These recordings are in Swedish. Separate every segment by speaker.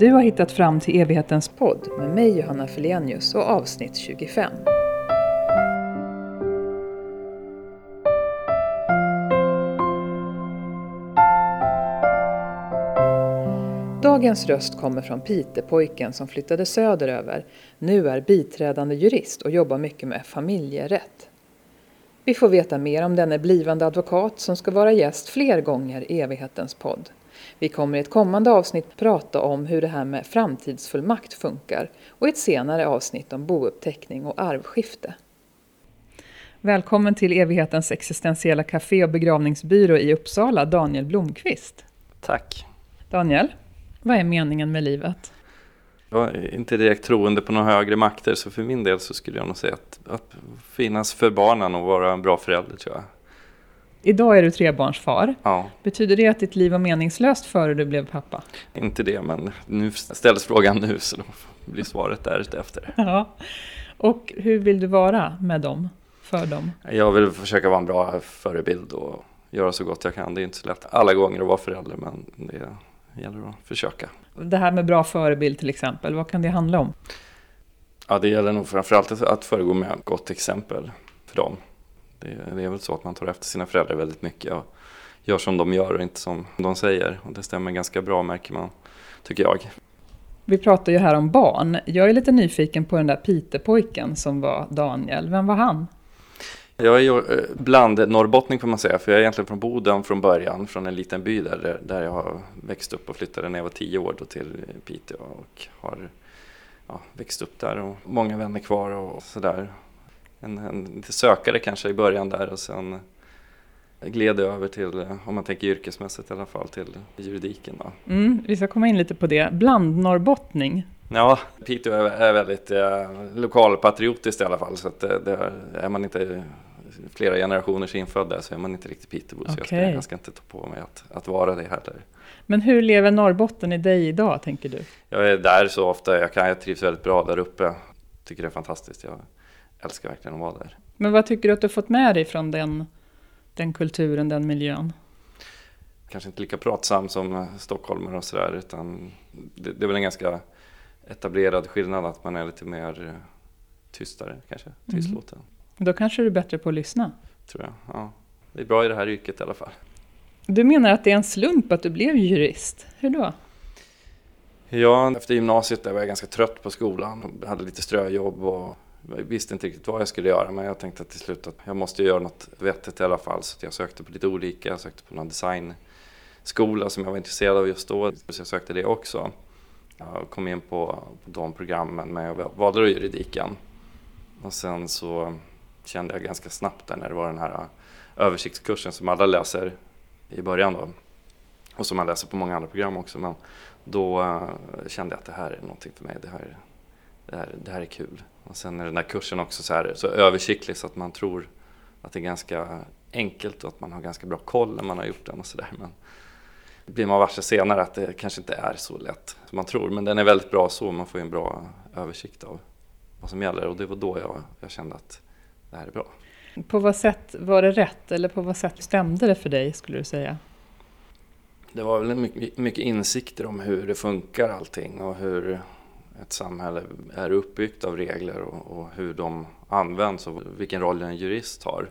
Speaker 1: Du har hittat fram till evighetens podd med mig Johanna Felenius och avsnitt 25. Dagens röst kommer från Pitepojken som flyttade söderöver, nu är biträdande jurist och jobbar mycket med familjerätt. Vi får veta mer om denne blivande advokat som ska vara gäst fler gånger i evighetens podd. Vi kommer i ett kommande avsnitt prata om hur det här med framtidsfullmakt funkar och i ett senare avsnitt om bouppteckning och arvskifte. Välkommen till evighetens existentiella café och begravningsbyrå i Uppsala, Daniel Blomqvist.
Speaker 2: Tack.
Speaker 1: Daniel, vad är meningen med livet?
Speaker 2: Jag är inte direkt troende på några högre makter så för min del så skulle jag nog säga att, att finnas för barnen och vara en bra förälder tror jag.
Speaker 1: Idag är du trebarnsfar.
Speaker 2: Ja.
Speaker 1: Betyder det att ditt liv var meningslöst före du blev pappa?
Speaker 2: Inte det, men nu ställs frågan nu så då blir svaret därefter.
Speaker 1: Ja. Och hur vill du vara med dem, för dem?
Speaker 2: Jag vill försöka vara en bra förebild och göra så gott jag kan. Det är inte så lätt alla gånger att vara förälder, men det gäller att försöka.
Speaker 1: Det här med bra förebild till exempel, vad kan det handla om?
Speaker 2: Ja, det gäller nog framförallt att föregå med gott exempel för dem. Det, det är väl så att man tar efter sina föräldrar väldigt mycket och gör som de gör och inte som de säger. Och det stämmer ganska bra märker man, tycker jag.
Speaker 1: Vi pratar ju här om barn. Jag är lite nyfiken på den där Pitepojken som var Daniel. Vem var han?
Speaker 2: Jag är ju eh, bland norrbottning får man säga, för jag är egentligen från Boden från början, från en liten by där, där jag har växt upp och flyttade när jag var tio år då till Piteå och har ja, växt upp där och många vänner kvar och sådär en, en lite sökare kanske i början där och sen gled över till, om man tänker yrkesmässigt i alla fall, till juridiken. Då.
Speaker 1: Mm, vi ska komma in lite på det. Blandnorrbottning.
Speaker 2: Ja, Piteå är, är väldigt eh, lokalpatriotiskt i alla fall. Så att det, det är, man inte flera generationers infödda så är man inte riktigt Pitebo. Okay. Så jag ska, jag ska inte ta på mig att, att vara det heller.
Speaker 1: Men hur lever Norrbotten i dig idag, tänker du?
Speaker 2: Jag är där så ofta jag kan. Jag trivs väldigt bra där uppe. Tycker det är fantastiskt. Jag, älskar verkligen att vara där.
Speaker 1: Men vad tycker du att du fått med dig från den, den kulturen, den miljön?
Speaker 2: Kanske inte lika pratsam som stockholmare och sådär utan det, det, är väl en ganska etablerad skillnad att man är lite mer eh, tystare kanske, mm. tystlåten. Mm.
Speaker 1: Då kanske du är bättre på att lyssna?
Speaker 2: Tror jag, ja. Det är bra i det här yrket i alla fall.
Speaker 1: Du menar att det är en slump att du blev jurist? Hur då?
Speaker 2: Ja, efter gymnasiet där var jag ganska trött på skolan. Jag hade lite ströjobb och visste inte riktigt vad jag skulle göra men jag tänkte till slut att jag måste göra något vettigt i alla fall. Så jag sökte på lite olika, jag sökte på någon designskola som jag var intresserad av just då. Så jag sökte det också. Jag kom in på, på de programmen men jag valde då juridiken. Och sen så kände jag ganska snabbt där när det var den här äh, översiktskursen som alla läser i början då. Och som man läser på många andra program också. Men då äh, kände jag att det här är någonting för mig. Det här, det här, det här är kul. Och sen är den här kursen också så, här, så översiktlig så att man tror att det är ganska enkelt och att man har ganska bra koll när man har gjort den och sådär. Men blir man varse senare att det kanske inte är så lätt som man tror. Men den är väldigt bra så, man får en bra översikt av vad som gäller. Och det var då jag, jag kände att det här är bra.
Speaker 1: På vad sätt var det rätt eller på vad sätt stämde det för dig skulle du säga?
Speaker 2: Det var väl mycket, mycket insikter om hur det funkar allting och hur ett samhälle är uppbyggt av regler och, och, hur de används och vilken roll en jurist har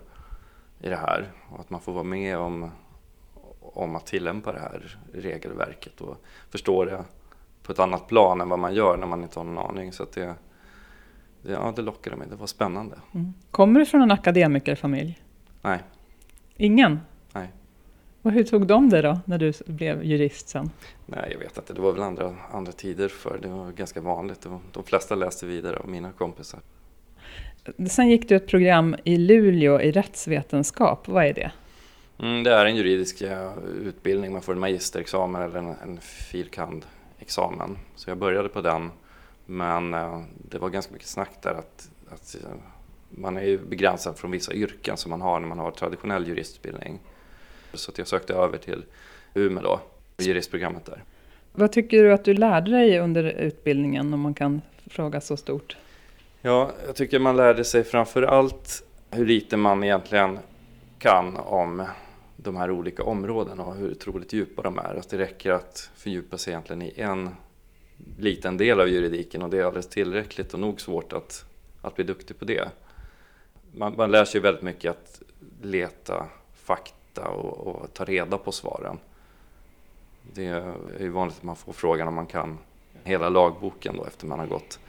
Speaker 2: i det här. Och att man får vara med om, om att tillämpa det här regelverket och förstå det på ett annat plan än vad man gör när man inte har någon aning. Så det, det, ja, det lockade mig, det var spännande.
Speaker 1: Mm. Kommer du från en akademikerfamilj?
Speaker 2: Nej.
Speaker 1: Ingen?
Speaker 2: Nej.
Speaker 1: Och hur tog de det då, när du blev jurist sen?
Speaker 2: Nej, jag vet inte. Det var väl andra, andra tider för Det var ganska vanligt. De flesta läste vidare av mina kompisar.
Speaker 1: Sen gick du ett program i Luleå i rättsvetenskap. Vad är det?
Speaker 2: Mm, det är en juridisk utbildning. Man får en magisterexamen eller en, en filkand-examen. Så jag började på den. Men eh, det var ganska mycket snack där att, att eh, man är ju begränsad från vissa yrken som man har när man har traditionell juristutbildning. Så jag sökte över till Umeå då, juristprogrammet där.
Speaker 1: Vad tycker du att du lärde dig under utbildningen om man kan fråga så stort?
Speaker 2: Ja, jag tycker man lärde sig framför allt hur lite man egentligen kan om de här olika områdena och hur otroligt djupa de är. Att det räcker att fördjupa sig egentligen i en liten del av juridiken och det är alldeles tillräckligt och nog svårt att, att bli duktig på det. Man, man lär sig väldigt mycket att leta fakta och, och ta reda på svaren. Det är ju vanligt att man får frågan om man kan hela lagboken då efter man har gått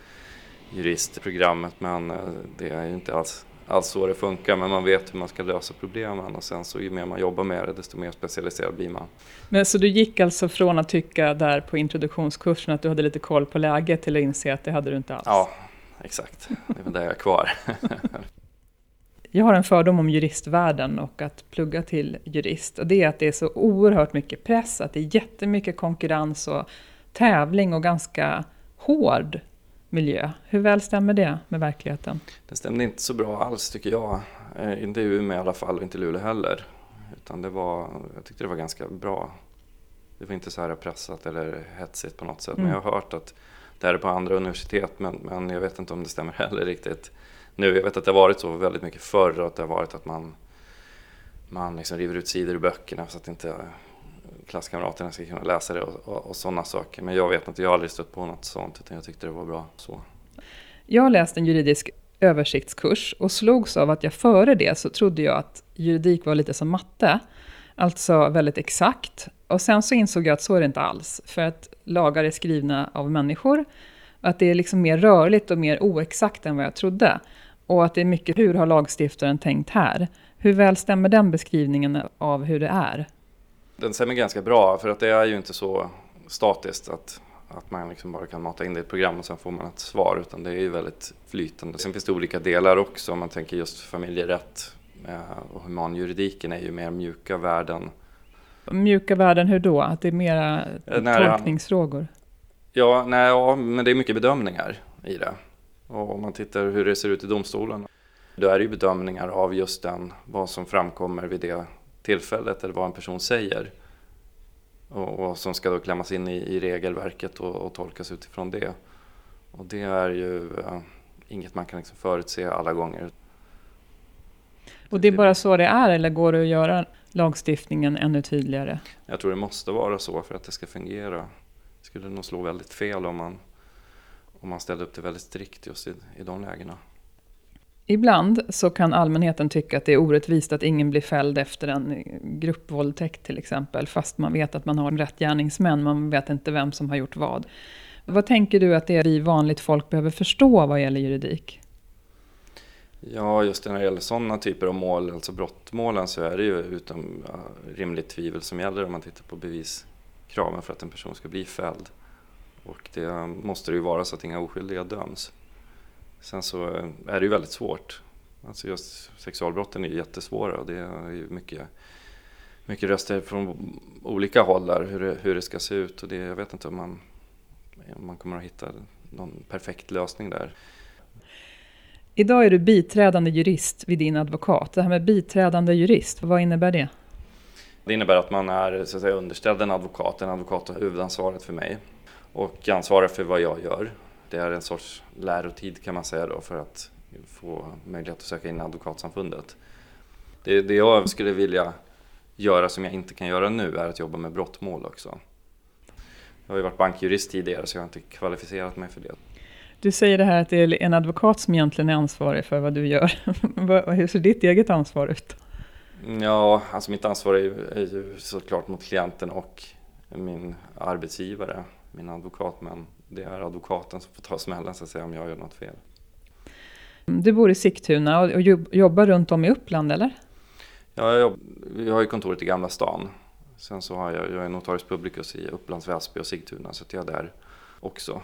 Speaker 2: juristprogrammet men eh, det är ju inte alls, alls så det funkar men man vet hur man ska lösa problemen och sen så ju mer man jobbar med det desto mer specialiserad blir man.
Speaker 1: Men så du gick alltså från att tycka där på introduktionskursen att du hade lite koll på läget till att inse att det hade du inte alls?
Speaker 2: Ja, exakt. Det är väl där jag är kvar.
Speaker 1: Jag har en fördom om juristvärlden och att plugga till jurist och det är att det är så oerhört mycket press, att det är jättemycket konkurrens och tävling och ganska hård miljö. Hur väl stämmer det med verkligheten?
Speaker 2: Det stämde inte så bra alls tycker jag. Eh, inte i Umeå i alla fall och inte i Luleå heller. Utan det var, jag tyckte det var ganska bra. Det var inte så här pressat eller hetsigt på något sätt. Mm. Men jag har hört att det här är på andra universitet men, men jag vet inte om det stämmer heller riktigt nu. Jag vet att det har varit så väldigt mycket förr att det har varit att man, man liksom river ut sidor ur böckerna så att inte klasskamraterna ska kunna läsa det och, och, och sådana saker. Men jag vet inte, jag har aldrig stött på något sånt utan jag tyckte det var bra så.
Speaker 1: Jag har läst en juridisk översiktskurs och slogs av att jag före det så trodde jag att juridik var lite som matte. Alltså väldigt exakt. Och sen så insåg jag att så är det inte alls. För att lagar är skrivna av människor. Att det är liksom mer rörligt och mer oexakt än vad jag trodde. Och att det är mycket, hur har lagstiftaren tänkt här? Hur väl stämmer den beskrivningen av hur det är?
Speaker 2: Den stämmer ganska bra, för att det är ju inte så statiskt att, att man liksom bara kan mata in det i ett program och sen får man ett svar, utan det är ju väldigt flytande. Sen finns det olika delar också, om man tänker just familjerätt eh, och humanjuridiken är ju mer mjuka värden.
Speaker 1: Mjuka värden, hur då? Att det är mera eh, tolkningsfrågor?
Speaker 2: Ja, nej, ja, men det är mycket bedömningar i det. Och om man tittar hur det ser ut i domstolen, då är det ju bedömningar av just den, vad som framkommer vid det tillfället eller vad en person säger. Och, och som ska då klämmas in i, i regelverket och, och, tolkas utifrån det. Och det är ju äh, inget man kan liksom förutse alla gånger.
Speaker 1: Och det är bara så det är eller går det att göra lagstiftningen ännu tydligare?
Speaker 2: Jag tror det måste vara så för att det ska fungera. Det skulle nog slå väldigt fel om man, om man ställde upp det väldigt strikt just i, i de lägena.
Speaker 1: Ibland så kan allmänheten tycka att det är orättvist att ingen blir fälld efter en gruppvåldtäkt till exempel, fast man vet att man har rätt gärningsmän, man vet inte vem som har gjort vad. Vad tänker du att det är vi vanligt folk behöver förstå vad gäller juridik?
Speaker 2: Ja, just när det gäller sådana typer av mål, alltså brottmålen, så är det ju utom rimligt tvivel som gäller om man tittar på beviskraven för att en person ska bli fälld. Och det måste det ju vara så att inga oskyldiga döms. Sen så är det ju väldigt svårt. Alltså just sexualbrotten är jättesvåra och det är ju mycket, mycket röster från olika håll där hur det, hur det ska se ut och det, jag vet inte om man, om man kommer att hitta någon perfekt lösning där.
Speaker 1: Idag är du biträdande jurist vid din advokat. Det här med biträdande jurist, vad innebär det?
Speaker 2: Det innebär att man är så att säga, underställd en advokat. En advokat har huvudansvaret för mig och ansvarar för vad jag gör det är en sorts lärotid kan man säga då för att få möjlighet att söka in Advokatsamfundet. Det, det jag skulle vilja göra som jag inte kan göra nu är att jobba med brottmål också. Jag har ju varit bankjurist tidigare så jag har inte kvalificerat mig för det.
Speaker 1: Du säger det här att det är en advokat som egentligen är ansvarig för vad du gör. Hur ser ditt eget ansvar ut?
Speaker 2: Ja, alltså mitt ansvar är ju, är ju såklart mot klienten och min arbetsgivare, min advokat. Det är advokaten som får ta smällen så att säga om jag gör något fel.
Speaker 1: Du bor i Sigtuna och jobbar runt om i Uppland eller?
Speaker 2: Ja, jag, jag har ju kontoret i Gamla stan. Sen så har jag, jag är notarius publicus i Upplands Väsby och Sigtuna så jag är där också.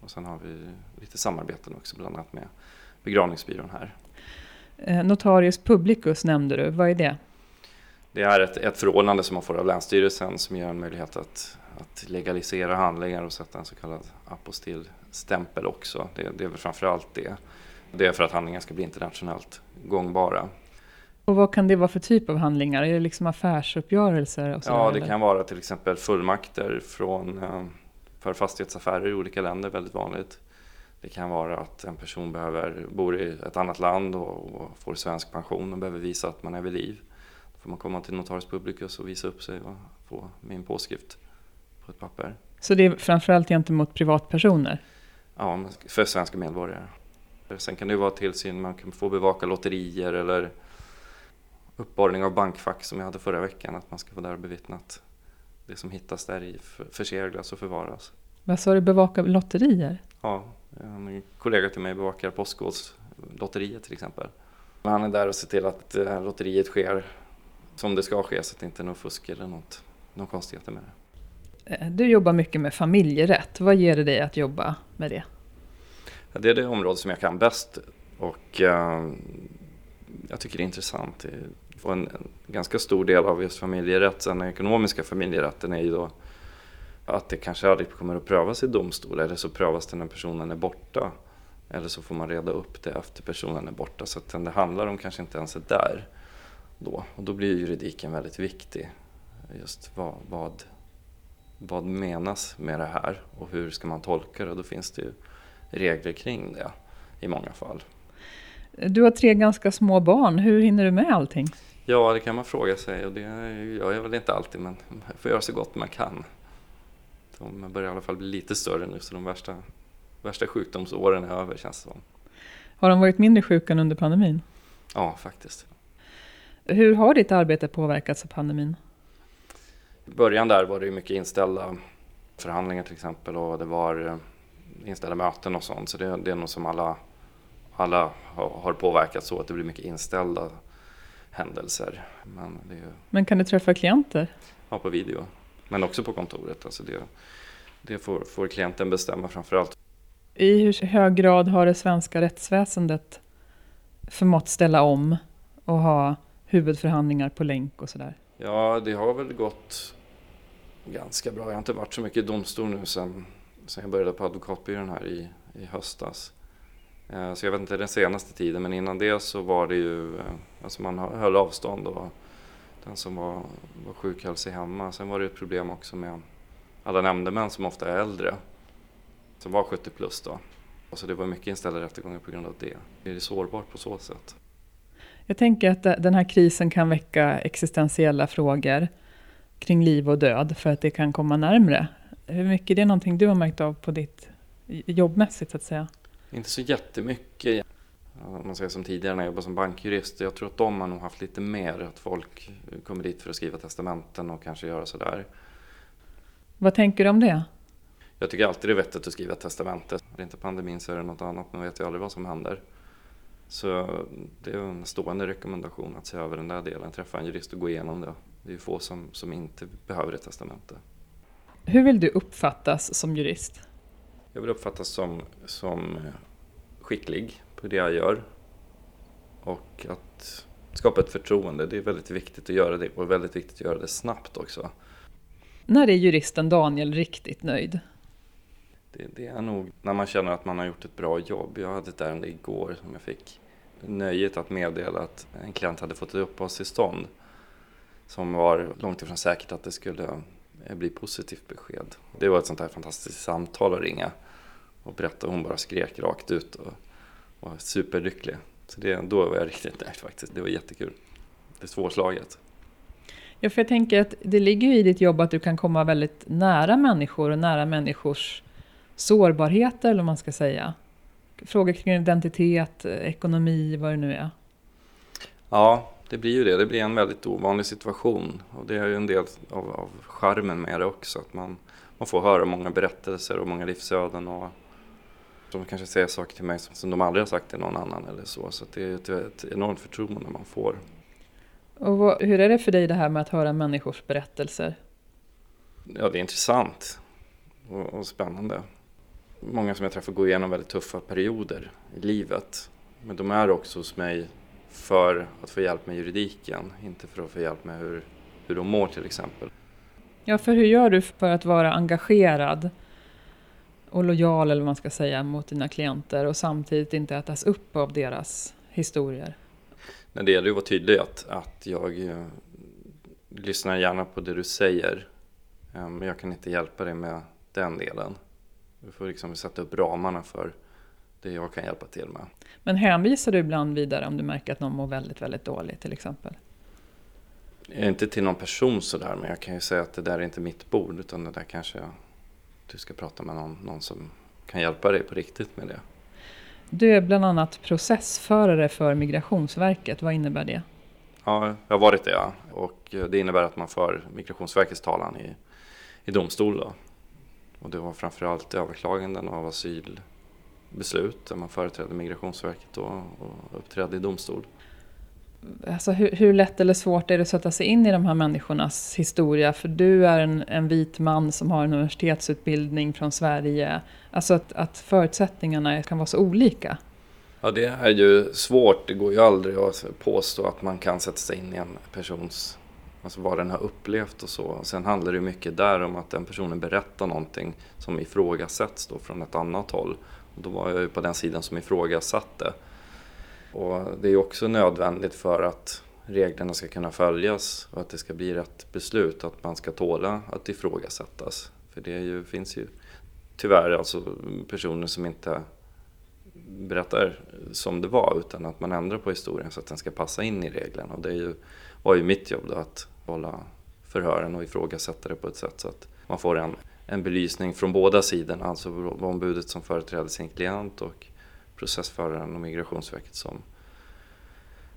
Speaker 2: Och sen har vi lite samarbeten också bland annat med begravningsbyrån här.
Speaker 1: Eh, notarius publicus nämnde du, vad är det?
Speaker 2: Det är ett, ett förordnande som man får av Länsstyrelsen som ger en möjlighet att att legalisera handlingar och sätta en så kallad apostillstämpel också. Det, det är väl framförallt det. Det är för att handlingar ska bli internationellt gångbara.
Speaker 1: Och vad kan det vara för typ av handlingar? Är det liksom affärsuppgörelser? Och
Speaker 2: ja, det kan vara till exempel fullmakter från, eh, för fastighetsaffärer i olika länder, väldigt vanligt. Det kan vara att en person behöver, bor i ett annat land och, och får svensk pension och behöver visa att man är vid liv. Då får man komma till Notarius Publicus och visa upp sig och få min påskrift på ett papper.
Speaker 1: Så det är framförallt gentemot privatpersoner?
Speaker 2: Ja, för svenska medborgare. Sen kan det vara tillsyn, man kan få bevaka lotterier eller uppborrning av bankfack som jag hade förra veckan, att man ska vara där och bevittna att det som hittas där i förseglas och förvaras.
Speaker 1: Vad sa du, bevaka lotterier?
Speaker 2: Ja, en kollega till mig bevakar Postkodlotteriet till exempel. Han är där och ser till att eh, lotteriet sker som det ska ske så att det inte är något fusk eller något, något konstigheter med det.
Speaker 1: Eh, du jobbar mycket med familjerätt. Vad ger det dig att jobba med det?
Speaker 2: Det är det område som jag kan bäst och eh, jag tycker det är intressant. Och en, en, ganska stor del av just familjerätten, den ekonomiska familjerätten är ju då att det kanske aldrig kommer att prövas i domstol eller så prövas det när personen är borta. Eller så får man reda upp det efter personen är borta. Så att det handlar om kanske inte ens är där då. Och då blir juridiken väldigt viktig. Just vad, vad, vad menas med det här och hur ska man tolka det? Då finns det ju regler kring det i många fall.
Speaker 1: Du har tre ganska små barn. Hur hinner du med allting?
Speaker 2: Ja, det kan man fråga sig och det gör jag väl inte alltid men man får göra så gott man kan. De börjar i alla fall bli lite större nu så de värsta, värsta sjukdomsåren är över känns det som.
Speaker 1: Har de varit mindre sjuka än under pandemin?
Speaker 2: Ja, faktiskt.
Speaker 1: Hur har ditt arbete påverkats av pandemin?
Speaker 2: I början där var det ju mycket inställda förhandlingar till exempel och det var eh, inställda möten och sånt. Så det, det är nog som alla, alla har påverkats så att det blir mycket inställda händelser. Men, det är,
Speaker 1: Men kan du träffa klienter?
Speaker 2: Ja, på video. Men också på kontoret. Alltså det, det får, får klienten bestämma framförallt.
Speaker 1: I hur hög grad har det svenska rättsväsendet förmått ställa om och ha huvudförhandlingar på länk och sådär?
Speaker 2: Ja, det har väl gått ganska bra. Jag har inte varit så mycket i domstol nu sen, sen jag började på advokatbyrån här i, i höstas. Eh, så jag vet inte den senaste tiden, men innan det så var det ju, eh, alltså man höll avstånd och den som var, var sjuk höll sig hemma. Sen var det ett problem också med alla nämndemän som ofta är äldre, som var 70 plus då. Så det var mycket inställda rättegångar på grund av det. Det är sårbart på så sätt.
Speaker 1: Jag tänker att den här krisen kan väcka existentiella frågor kring liv och död för att det kan komma närmre. Hur mycket är det någonting du har märkt av på ditt jobbmässigt så att säga?
Speaker 2: Inte så jättemycket. Om man säger som tidigare när jag jobbade som bankjurist. Jag tror att de har nog haft lite mer. Att folk kommer dit för att skriva testamenten och kanske göra sådär.
Speaker 1: Vad tänker du om det?
Speaker 2: Jag tycker alltid det är vettigt att skriva testamente. Är det inte pandemin så är det något annat. Man vet ju aldrig vad som händer. Så det är en stående rekommendation att se över den där delen. Träffa en jurist och gå igenom det. Det är få som, som inte behöver ett testamente.
Speaker 1: Hur vill du uppfattas som jurist?
Speaker 2: Jag vill uppfattas som, som skicklig på det jag gör. Och att skapa ett förtroende, det är väldigt viktigt att göra det och väldigt viktigt att göra det snabbt också.
Speaker 1: När är juristen Daniel riktigt nöjd?
Speaker 2: Det, det, är nog när man känner att man har gjort ett bra jobb. Jag hade ett ärende igår som jag fick nöjet att meddela att en klient hade fått uppehållstillstånd som var långt ifrån säkert att det skulle bli positivt besked. Det var ett sånt här fantastiskt samtal att ringa och berätta. Hon bara skrek rakt ut och var superlycklig. Så det, då var jag riktigt nöjd faktiskt. Det var jättekul. Det är svårslaget.
Speaker 1: Ja, för jag tänker att det ligger ju i ditt jobb att du kan komma väldigt nära människor och nära människors sårbarheter, eller vad man ska säga. Frågor kring identitet, ekonomi, vad det nu är.
Speaker 2: Ja, det blir ju det. Det blir en väldigt ovanlig situation. Och det är ju en del av, av charmen med det också. Att man, man får höra många berättelser och många livsöden. Och de kanske säger saker till mig som, som de aldrig har sagt till någon annan eller så. Så det är ett, ett enormt förtroende man får.
Speaker 1: Och vad, hur är det för dig det här med att höra människors berättelser?
Speaker 2: Ja, det är intressant och, och spännande. Många som jag träffar går igenom väldigt tuffa perioder i livet. Men de är också hos mig för att få hjälp med juridiken, inte för att få hjälp med hur, hur de mår till exempel.
Speaker 1: Ja, för hur gör du för att vara engagerad och lojal, eller vad man ska säga, mot dina klienter och samtidigt inte ätas upp av deras historier?
Speaker 2: Men det gäller ju att vara tydlig att, att jag eh, lyssnar gärna på det du säger, eh, men jag kan inte hjälpa dig med den delen. Du får liksom sätta upp ramarna för det jag kan hjälpa till med.
Speaker 1: Men hänvisar du ibland vidare om du märker att någon mår väldigt, väldigt dåligt till exempel?
Speaker 2: Inte till någon person sådär, men jag kan ju säga att det där är inte mitt bord, utan det där kanske du ska prata med någon, någon som kan hjälpa dig på riktigt med det.
Speaker 1: Du är bland annat processförare för Migrationsverket. Vad innebär det?
Speaker 2: Ja, jag har varit det. Ja. Och det innebär att man för Migrationsverkets talan i, i domstol. Då. Och det var framförallt överklaganden av asylbeslut där man företrädde Migrationsverket då och uppträdde i domstol.
Speaker 1: Alltså hur, hur, lätt eller svårt är det att sätta sig in i de här människornas historia? För du är en, en vit man som har en universitetsutbildning från Sverige. Alltså att, att förutsättningarna kan vara så olika.
Speaker 2: Ja, det är ju svårt. Det går ju aldrig att påstå att man kan sätta sig in i en persons, alltså vad den har upplevt och så. Sen handlar det mycket där om att den personen berättar någonting som ifrågasätts då från ett annat håll. Då var jag ju på den sidan som ifrågasatte. Och det är också nödvändigt för att reglerna ska kunna följas och att det ska bli rätt beslut, att man ska tåla att ifrågasättas. För det ju, finns ju tyvärr alltså personer som inte berättar som det var utan att man ändrar på historien så att den ska passa in i reglerna. Och det är ju, var ju mitt jobb då att hålla förhören och ifrågasätta det på ett sätt så att man får en, en belysning från båda sidorna, alltså ombudet som företräder sin klient och processföraren och Migrationsverket som,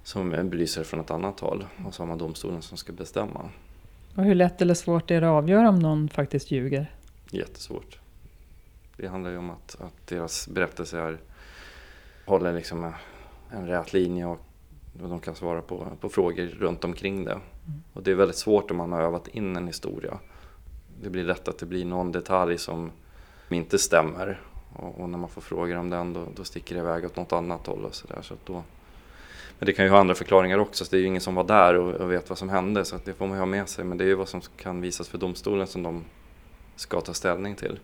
Speaker 2: som belyser från ett annat håll. Och så har man domstolen som ska bestämma.
Speaker 1: Och hur lätt eller svårt är det att avgöra om någon faktiskt ljuger?
Speaker 2: Jättesvårt. Det handlar ju om att, att deras berättelse är, håller liksom en rät linje och de kan svara på, på frågor runt omkring det. Mm. Och det är väldigt svårt om man har övat in en historia. Det blir lätt att det blir någon detalj som inte stämmer och, och, när man får frågor om den då, då sticker det iväg åt något annat håll och sådär. Så då, men det kan ju ha andra förklaringar också, så det är ju ingen som var där och, och vet vad som hände så det får man ju ha med sig. Men det är ju vad som kan visas för domstolen som de ska ta ställning till.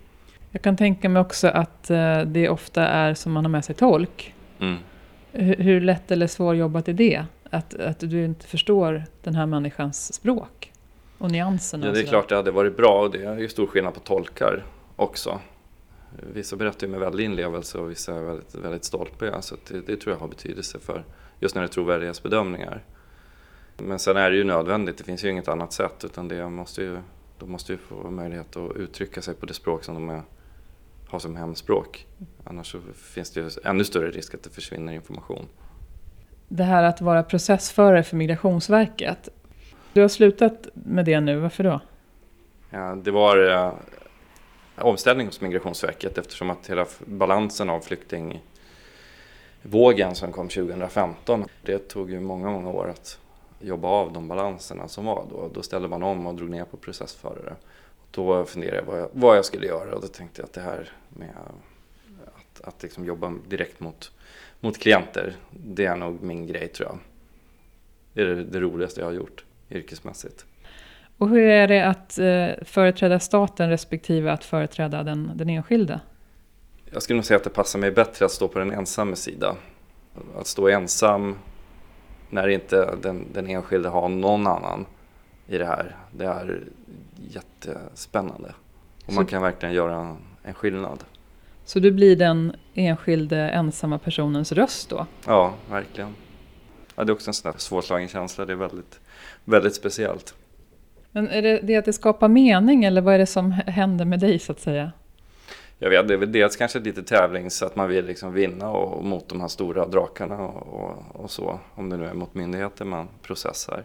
Speaker 1: Jag kan tänka mig också att eh, det ofta är som man har med sig tolk. Mm. Hur, hur lätt eller svårjobbat är det? Att, att du inte förstår den här människans språk och nyanserna?
Speaker 2: Ja, det är klart det hade varit bra och det är ju stor skillnad på tolkar också. Vissa berättar ju med väldig inlevelse och vissa är väldigt, väldigt stolpiga. Så det, det, tror jag har betydelse för just när det är trovärdighetsbedömningar. Men sen är det ju nödvändigt, det finns ju inget annat sätt utan det måste ju, de måste ju få möjlighet att uttrycka sig på det språk som de är, har som hemspråk. Annars så finns det ju ännu större risk att det försvinner information.
Speaker 1: Det här att vara processförare för Migrationsverket. Du har slutat med det nu, varför då?
Speaker 2: Ja, det var eh, omställning hos Migrationsverket eftersom att hela balansen av flyktingvågen som kom 2015, det tog ju många, många år att jobba av de balanserna som var då. Då ställde man om och drog ner på processförare. Då funderade jag vad, jag vad jag skulle göra och då tänkte jag att det här med att, att liksom jobba direkt mot, mot klienter, det är nog min grej tror jag. Det är det, det roligaste jag har gjort yrkesmässigt.
Speaker 1: Och hur är det att eh, företräda staten respektive att företräda den, den enskilde?
Speaker 2: Jag skulle nog säga att det passar mig bättre att stå på den ensamma sida. Att stå ensam när inte den, den enskilde har någon annan i det här. Det är jättespännande. Och man kan verkligen göra en skillnad.
Speaker 1: Så du blir den enskilde ensamma personens röst då?
Speaker 2: Ja, verkligen. Ja, det är också en sån där svårslagen känsla. Det är väldigt, väldigt speciellt.
Speaker 1: Men är det det att det skapar mening eller vad är det som händer med dig så att säga?
Speaker 2: Jag vet, det är väl dels kanske lite tävling så att man vill liksom vinna och, mot de här stora drakarna och, och, och, så. Om det nu är mot myndigheter man processar.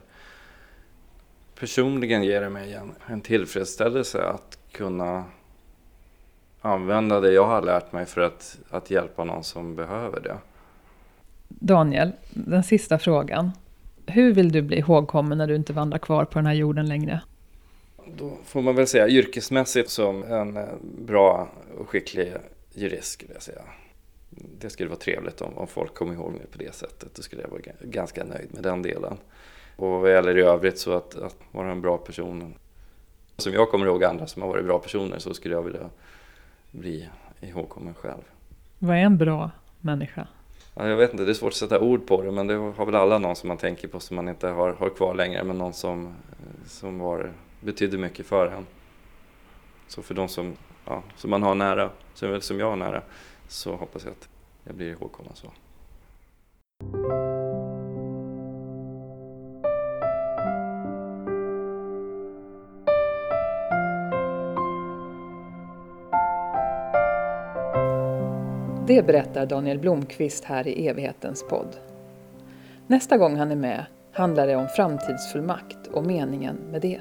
Speaker 2: Personligen ger det mig en, en tillfredsställelse att kunna använda det jag har lärt mig för att, att hjälpa någon som behöver det.
Speaker 1: Daniel, den sista frågan. Hur vill du bli ihågkommen när du inte vandrar kvar på den här jorden längre?
Speaker 2: Då får man väl säga yrkesmässigt som en eh, bra och skicklig jurist skulle jag säga. Det skulle vara trevligt om, om folk kom ihåg mig på det sättet. Då skulle jag vara ganska nöjd med den delen. Och vad gäller i övrigt så att, att vara en bra person. Som jag kommer ihåg andra som har varit bra personer så skulle jag vilja bli ihågkommen själv.
Speaker 1: Vad är en bra människa?
Speaker 2: Ja, jag vet inte, det är svårt att sätta ord på det men det har väl alla någon som man tänker på som man inte har, har kvar längre men någon som, som var, betydde mycket för en. Så för de som, ja, som man har nära, som, som jag har nära, så hoppas jag att jag blir ihågkommen så.
Speaker 1: Det berättar Daniel Blomqvist här i evighetens podd. Nästa gång han är med handlar det om framtidsfullmakt och meningen med det.